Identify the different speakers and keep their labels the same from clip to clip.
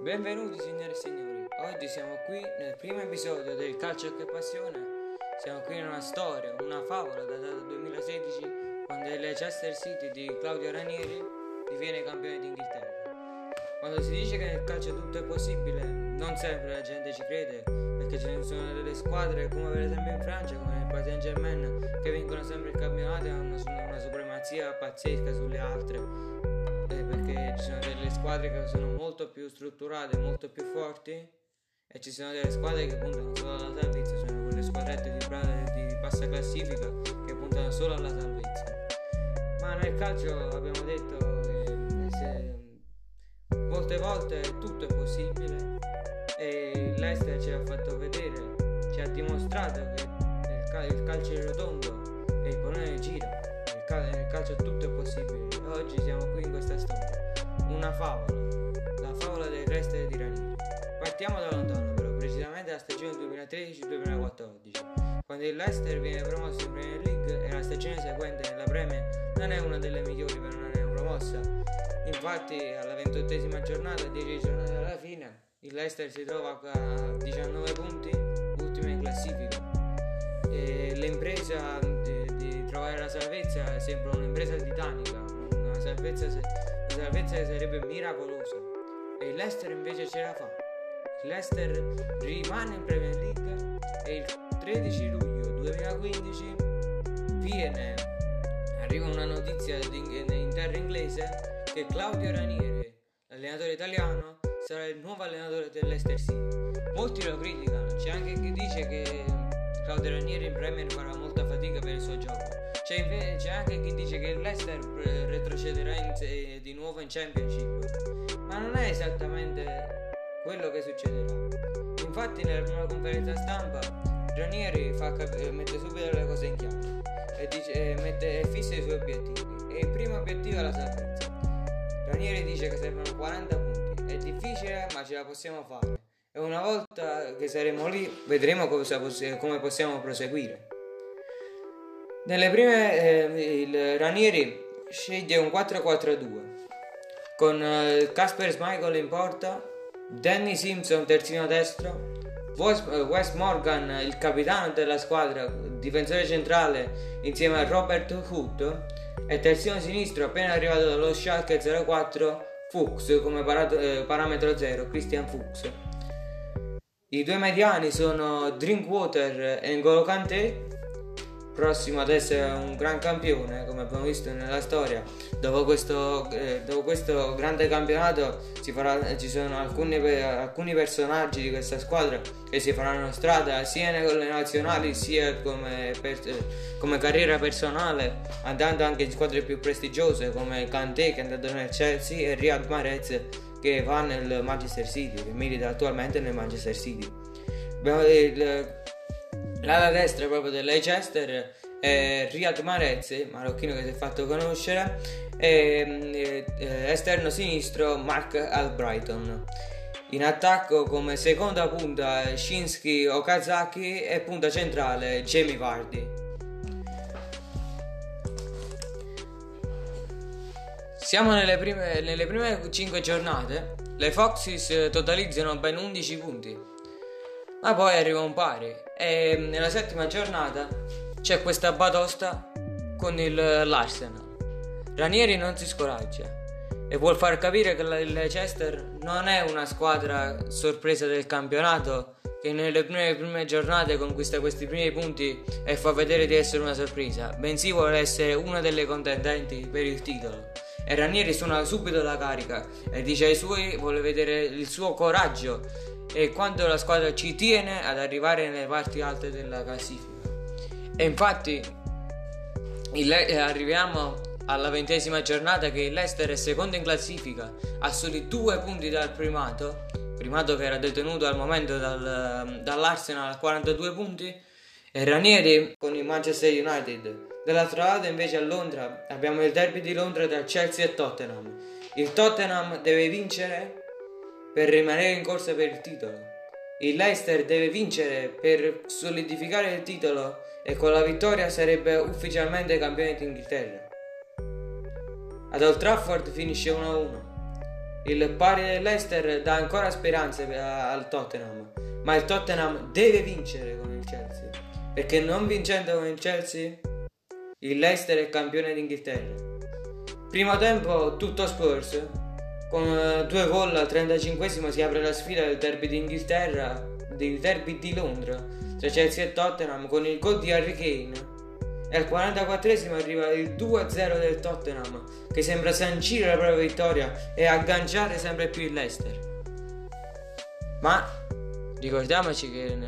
Speaker 1: Benvenuti signore e signori, oggi siamo qui nel primo episodio del Calcio che Passione. Siamo qui in una storia, una favola datata dal 2016 quando il Leicester City di Claudio Ranieri diviene campione d'Inghilterra. Quando si dice che nel calcio tutto è possibile, non sempre la gente ci crede, perché ce ne sono delle squadre come per esempio in Francia, come nel Paris Saint Germain, che vincono sempre il campionato e hanno una supremazia pazzesca sulle altre eh, perché ci sono delle squadre che sono molto più strutturate, molto più forti e ci sono delle squadre che puntano solo alla salvezza, sono quelle squadrette di, di bassa classifica che puntano solo alla salvezza. Ma nel calcio abbiamo detto che molte volte tutto è possibile l'Ester ci ha fatto vedere, ci ha dimostrato che il, cal- il calcio è rotondo e il pallone gira. Nel, cal- nel calcio tutto è possibile. Oggi siamo qui in questa storia. Una favola. La favola del Leicester di Ranieri. Partiamo da lontano però, precisamente dalla stagione 2013-2014. Quando il Leicester viene promosso in Premier League e la stagione seguente nella Premier non è una delle migliori per una neopromossa. Infatti alla ventottesima giornata, 10 giornate il Leicester si trova a 19 punti, ultima in classifica. E l'impresa di, di trovare la salvezza sembra un'impresa titanica, una salvezza, una salvezza che sarebbe miracolosa. E il Leicester invece ce la fa. Il Leicester rimane in Premier League e il 13 luglio 2015 viene arriva una notizia in, in terra inglese che Claudio Ranieri, l'allenatore italiano, sarà il nuovo allenatore dell'Ester City. Molti lo criticano, c'è anche chi dice che Claudio Ranieri in Premier farà molta fatica per il suo gioco. C'è, inve- c'è anche chi dice che l'Ester eh, retrocederà in- eh, di nuovo in Championship. Ma non è esattamente quello che succederà. Infatti nella prima conferenza stampa Ranieri cap- eh, mette subito le cose in chiaro e, dice, e mette, e fissa i suoi obiettivi. E il primo obiettivo è la salvezza. Ranieri dice che servono 40 punti. È difficile, ma ce la possiamo fare. E una volta che saremo lì, vedremo cosa come possiamo proseguire. Nelle prime, eh, il Ranieri sceglie un 4-4-2 con eh, Casper Schmeichel in porta, Danny Simpson terzino destro, eh, Wes Morgan il capitano della squadra, difensore centrale insieme a Robert Hood e terzino sinistro appena arrivato dallo Schalke 04 Fuchs come parato- eh, parametro 0 Christian Fuchs. I due mediani sono Drinkwater e N'Golo Kanté prossimo ad essere un gran campione, come abbiamo visto nella storia. Dopo questo, eh, dopo questo grande campionato farà- ci sono alcuni, alcuni personaggi di questa squadra che si faranno strada sia nelle nazionali sia come, per- eh, come carriera personale, andando anche in squadre più prestigiose come Kanté che è andato nel Chelsea e Riyad Mahrez che va nel Manchester City, che milita attualmente nel Manchester City. Abbiamo il, L'ala destra proprio del Leicester è Riyad Mahrez, marocchino che si è fatto conoscere, e eh, esterno sinistro Mark Albrighton. In attacco come seconda punta Shinsky Okazaki e punta centrale Jamie Vardy. Siamo nelle prime, nelle prime 5 giornate, le Foxes totalizzano ben 11 punti, ma poi arriva un pari e nella settima giornata c'è questa batosta con il, l'Arsenal. Ranieri non si scoraggia e vuol far capire che il Leicester non è una squadra sorpresa del campionato che nelle prime, prime giornate conquista questi primi punti e fa vedere di essere una sorpresa, bensì vuole essere una delle contendenti per il titolo. E Ranieri suona subito la carica e dice ai suoi vuole vedere il suo coraggio e quanto la squadra ci tiene ad arrivare nelle parti alte della classifica. E infatti il eh, arriviamo alla ventesima giornata che il Leicester è secondo in classifica a soli due punti dal primato, primato che era detenuto al momento dal- dall'Arsenal a 42 punti, e Ranieri con il Manchester United. Dall'altro lato invece a Londra abbiamo il derby di Londra tra Chelsea e Tottenham. Il Tottenham deve vincere per rimanere in corsa per il titolo. Il Leicester deve vincere per solidificare il titolo e con la vittoria sarebbe ufficialmente campione d'Inghilterra. Ad Old Trafford finisce 1-1. Il pari del Leicester dà ancora speranze al Tottenham, ma il Tottenham deve vincere con il Chelsea, perché non vincendo con il Chelsea il Leicester è campione d'Inghilterra. Primo tempo tutto Spurs, con eh, due gol al 35 si apre la sfida del derby d'Inghilterra, del derby di Londra, tra Chelsea e Tottenham con il gol di Harry Kane. E al 44 arriva il 2-0 del Tottenham, che sembra sancire la propria vittoria e agganciare sempre più il Leicester. Ma ricordiamoci che eh,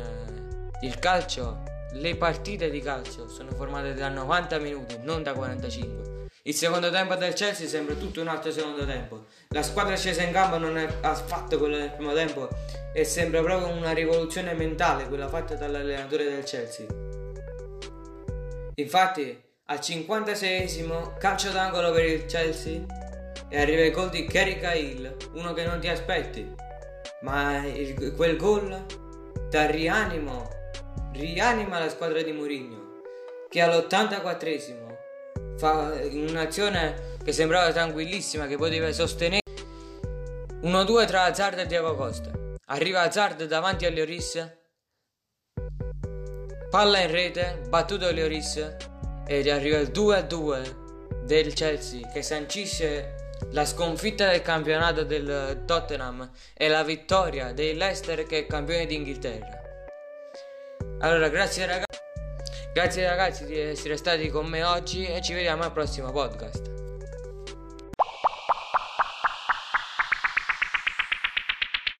Speaker 1: il calcio, le partite di calcio sono formate da 90 minuti, non da 45. Il secondo tempo del Chelsea sembra tutto un altro secondo tempo. La squadra scesa in campo non è affatto quella del primo tempo e sembra proprio una rivoluzione mentale quella fatta dall'allenatore del Chelsea. Infatti, al 56esimo calcio d'angolo per il Chelsea e arriva il gol di Kerry Cahill, uno che non ti aspetti. Ma il, quel gol da rianimo, rianima la squadra di Mourinho, che all'84esimo fa un'azione che sembrava tranquillissima, che poteva sostenere 1-2 tra Hazard e Diego Costa. Arriva Hazard davanti a Lloris, palla in rete, battuto Lloris ed arriva il 2-2 del Chelsea che sancisce la sconfitta del campionato del Tottenham e la vittoria del Leicester che è campione d'Inghilterra. Allora, grazie ragazzi. Grazie ragazzi di essere stati con me oggi e ci vediamo al prossimo podcast.